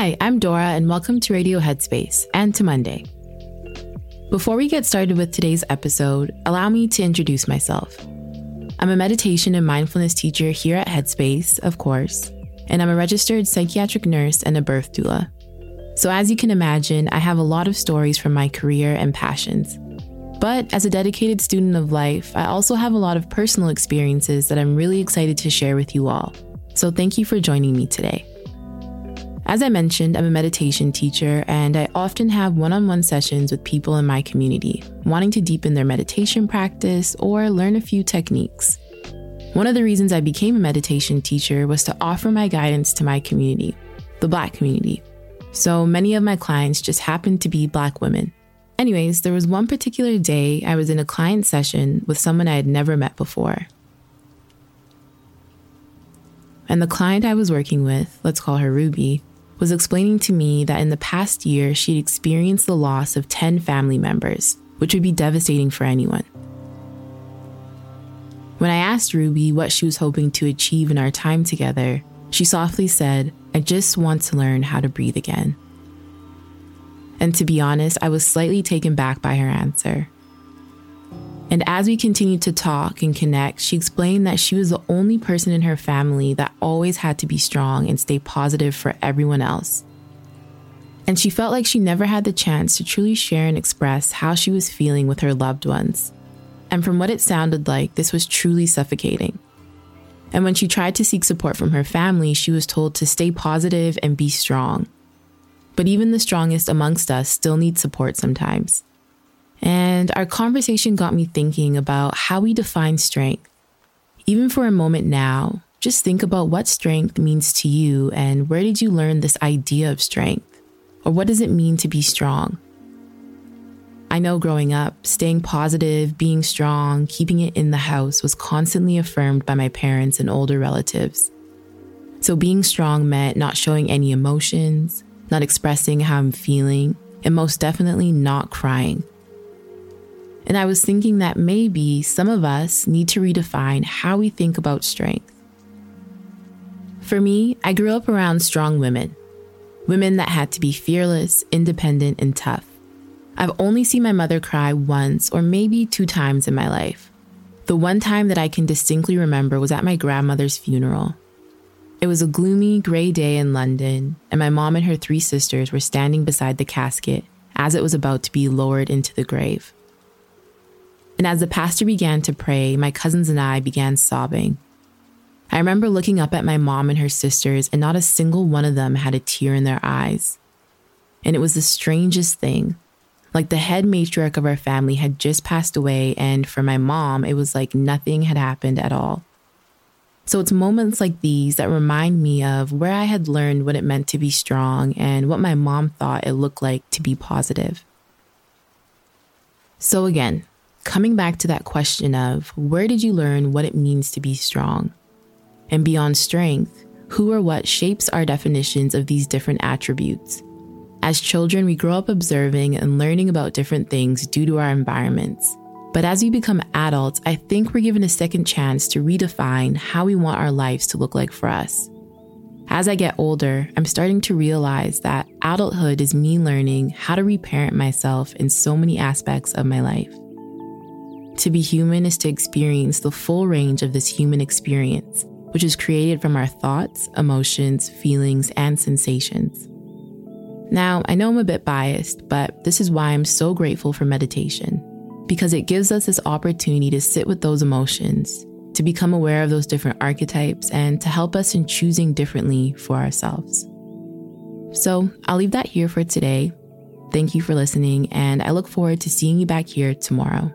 Hi, I'm Dora, and welcome to Radio Headspace and to Monday. Before we get started with today's episode, allow me to introduce myself. I'm a meditation and mindfulness teacher here at Headspace, of course, and I'm a registered psychiatric nurse and a birth doula. So, as you can imagine, I have a lot of stories from my career and passions. But as a dedicated student of life, I also have a lot of personal experiences that I'm really excited to share with you all. So, thank you for joining me today. As I mentioned, I'm a meditation teacher and I often have one on one sessions with people in my community wanting to deepen their meditation practice or learn a few techniques. One of the reasons I became a meditation teacher was to offer my guidance to my community, the Black community. So many of my clients just happened to be Black women. Anyways, there was one particular day I was in a client session with someone I had never met before. And the client I was working with, let's call her Ruby, was explaining to me that in the past year, she'd experienced the loss of 10 family members, which would be devastating for anyone. When I asked Ruby what she was hoping to achieve in our time together, she softly said, I just want to learn how to breathe again. And to be honest, I was slightly taken back by her answer. And as we continued to talk and connect, she explained that she was the only person in her family that always had to be strong and stay positive for everyone else. And she felt like she never had the chance to truly share and express how she was feeling with her loved ones. And from what it sounded like, this was truly suffocating. And when she tried to seek support from her family, she was told to stay positive and be strong. But even the strongest amongst us still need support sometimes. And our conversation got me thinking about how we define strength. Even for a moment now, just think about what strength means to you and where did you learn this idea of strength? Or what does it mean to be strong? I know growing up, staying positive, being strong, keeping it in the house was constantly affirmed by my parents and older relatives. So being strong meant not showing any emotions, not expressing how I'm feeling, and most definitely not crying. And I was thinking that maybe some of us need to redefine how we think about strength. For me, I grew up around strong women, women that had to be fearless, independent, and tough. I've only seen my mother cry once or maybe two times in my life. The one time that I can distinctly remember was at my grandmother's funeral. It was a gloomy, gray day in London, and my mom and her three sisters were standing beside the casket as it was about to be lowered into the grave. And as the pastor began to pray, my cousins and I began sobbing. I remember looking up at my mom and her sisters, and not a single one of them had a tear in their eyes. And it was the strangest thing. Like the head matriarch of our family had just passed away, and for my mom, it was like nothing had happened at all. So it's moments like these that remind me of where I had learned what it meant to be strong and what my mom thought it looked like to be positive. So again, coming back to that question of where did you learn what it means to be strong? And beyond strength, who or what shapes our definitions of these different attributes? As children, we grow up observing and learning about different things due to our environments. But as we become adults, I think we're given a second chance to redefine how we want our lives to look like for us. As I get older, I'm starting to realize that adulthood is me learning how to reparent myself in so many aspects of my life. To be human is to experience the full range of this human experience, which is created from our thoughts, emotions, feelings, and sensations. Now, I know I'm a bit biased, but this is why I'm so grateful for meditation, because it gives us this opportunity to sit with those emotions, to become aware of those different archetypes, and to help us in choosing differently for ourselves. So I'll leave that here for today. Thank you for listening, and I look forward to seeing you back here tomorrow.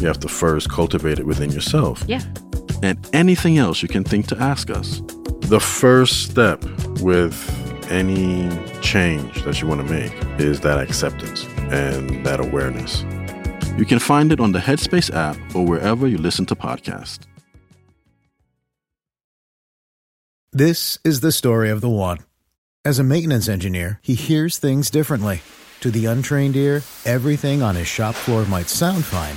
you have to first cultivate it within yourself. Yeah. And anything else you can think to ask us. The first step with any change that you want to make is that acceptance and that awareness. You can find it on the Headspace app or wherever you listen to podcasts. This is the story of the one. As a maintenance engineer, he hears things differently. To the untrained ear, everything on his shop floor might sound fine